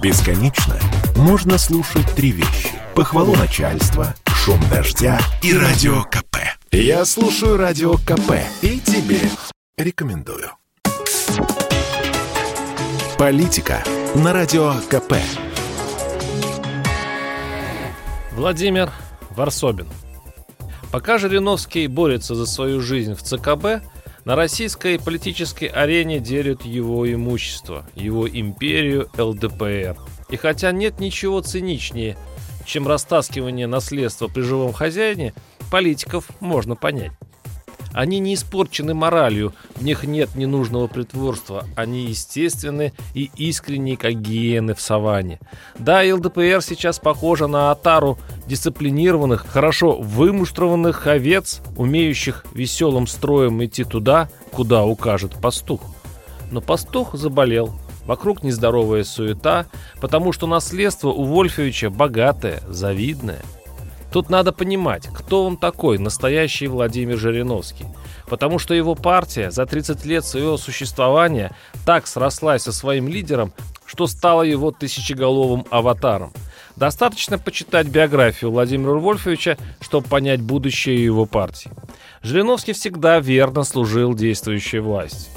Бесконечно можно слушать три вещи. Похвалу начальства, шум дождя и радио КП. Я слушаю радио КП и тебе рекомендую. Политика на радио КП. Владимир Варсобин. Пока Жириновский борется за свою жизнь в ЦКБ, на российской политической арене делят его имущество, его империю ЛДПР. И хотя нет ничего циничнее, чем растаскивание наследства при живом хозяине, политиков можно понять. Они не испорчены моралью, в них нет ненужного притворства. Они естественны и искренние, как гиены в саванне. Да, ЛДПР сейчас похожа на отару дисциплинированных, хорошо вымуштрованных овец, умеющих веселым строем идти туда, куда укажет пастух. Но пастух заболел, Вокруг нездоровая суета, потому что наследство у Вольфовича богатое, завидное – Тут надо понимать, кто он такой, настоящий Владимир Жириновский. Потому что его партия за 30 лет своего существования так срослась со своим лидером, что стала его тысячеголовым аватаром. Достаточно почитать биографию Владимира Вольфовича, чтобы понять будущее его партии. Жириновский всегда верно служил действующей власти.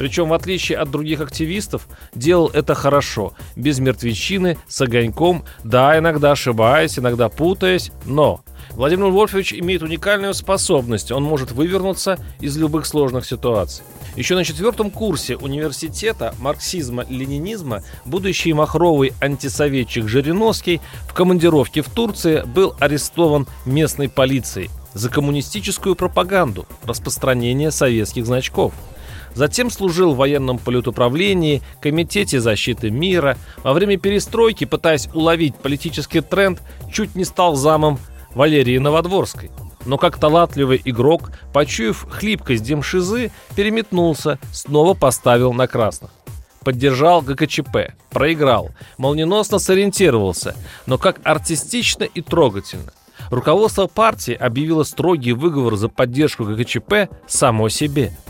Причем, в отличие от других активистов, делал это хорошо, без мертвечины, с огоньком, да, иногда ошибаясь, иногда путаясь, но. Владимир Вольфович имеет уникальную способность, он может вывернуться из любых сложных ситуаций. Еще на четвертом курсе университета марксизма-ленинизма будущий махровый антисоветчик Жириновский в командировке в Турции был арестован местной полицией за коммунистическую пропаганду, распространение советских значков – Затем служил в военном политуправлении, комитете защиты мира. Во время перестройки, пытаясь уловить политический тренд, чуть не стал замом Валерии Новодворской. Но как талантливый игрок, почуяв хлипкость демшизы, переметнулся, снова поставил на красных. Поддержал ГКЧП, проиграл, молниеносно сориентировался, но как артистично и трогательно. Руководство партии объявило строгий выговор за поддержку ГКЧП само себе –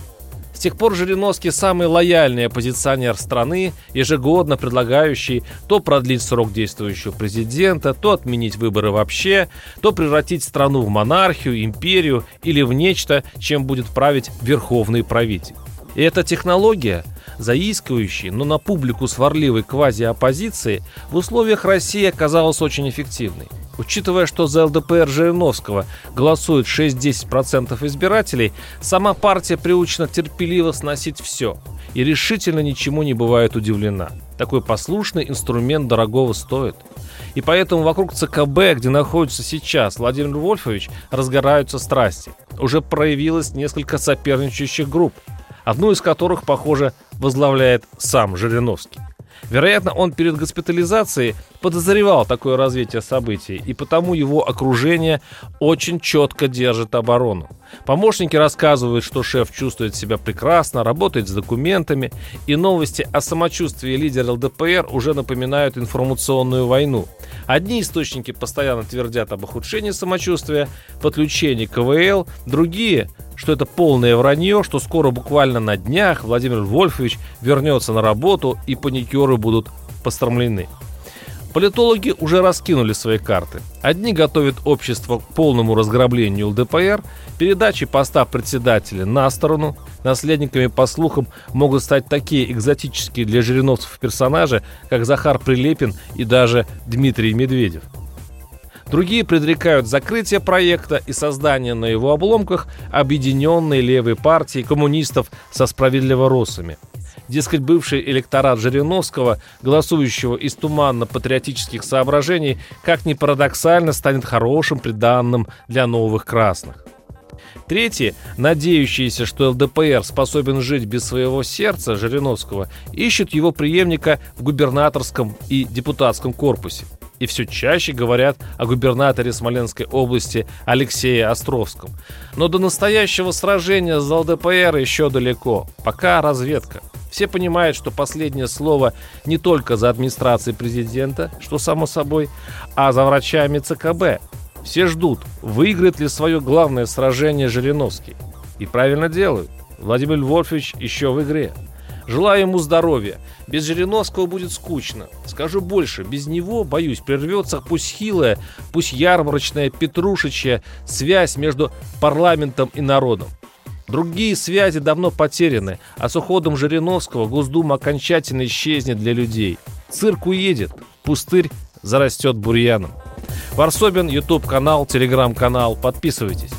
с тех пор Жириновский самый лояльный оппозиционер страны, ежегодно предлагающий то продлить срок действующего президента, то отменить выборы вообще, то превратить страну в монархию, империю или в нечто, чем будет править верховный правитель. И эта технология, заискивающей, но на публику сварливой квази-оппозиции, в условиях России оказалась очень эффективной. Учитывая, что за ЛДПР Жириновского голосует 6-10% избирателей, сама партия приучена терпеливо сносить все и решительно ничему не бывает удивлена. Такой послушный инструмент дорогого стоит. И поэтому вокруг ЦКБ, где находится сейчас Владимир Вольфович, разгораются страсти. Уже проявилось несколько соперничающих групп, одну из которых, похоже, возглавляет сам Жириновский. Вероятно, он перед госпитализацией подозревал такое развитие событий, и потому его окружение очень четко держит оборону. Помощники рассказывают, что шеф чувствует себя прекрасно, работает с документами, и новости о самочувствии лидера ЛДПР уже напоминают информационную войну. Одни источники постоянно твердят об ухудшении самочувствия, подключении КВЛ, другие что это полное вранье, что скоро буквально на днях Владимир Вольфович вернется на работу и паникеры будут постромлены. Политологи уже раскинули свои карты. Одни готовят общество к полному разграблению ЛДПР, передачи поста председателя на сторону. Наследниками, по слухам, могут стать такие экзотические для жириновцев персонажи, как Захар Прилепин и даже Дмитрий Медведев – Другие предрекают закрытие проекта и создание на его обломках объединенной левой партии коммунистов со справедливоросами. Дескать, бывший электорат Жириновского, голосующего из туманно-патриотических соображений, как ни парадоксально, станет хорошим приданным для новых красных. Третьи, надеющиеся, что ЛДПР способен жить без своего сердца Жириновского, ищут его преемника в губернаторском и депутатском корпусе и все чаще говорят о губернаторе Смоленской области Алексее Островском. Но до настоящего сражения за ЛДПР еще далеко. Пока разведка. Все понимают, что последнее слово не только за администрацией президента, что само собой, а за врачами ЦКБ. Все ждут, выиграет ли свое главное сражение Жириновский. И правильно делают. Владимир Львович еще в игре. Желаю ему здоровья. Без Жириновского будет скучно. Скажу больше, без него, боюсь, прервется пусть хилая, пусть ярмарочная, петрушечья связь между парламентом и народом. Другие связи давно потеряны, а с уходом Жириновского Госдума окончательно исчезнет для людей. Цирк уедет, пустырь зарастет бурьяном. Варсобин, YouTube-канал, Телеграм-канал. Подписывайтесь.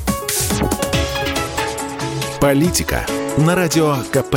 Политика на Радио КП.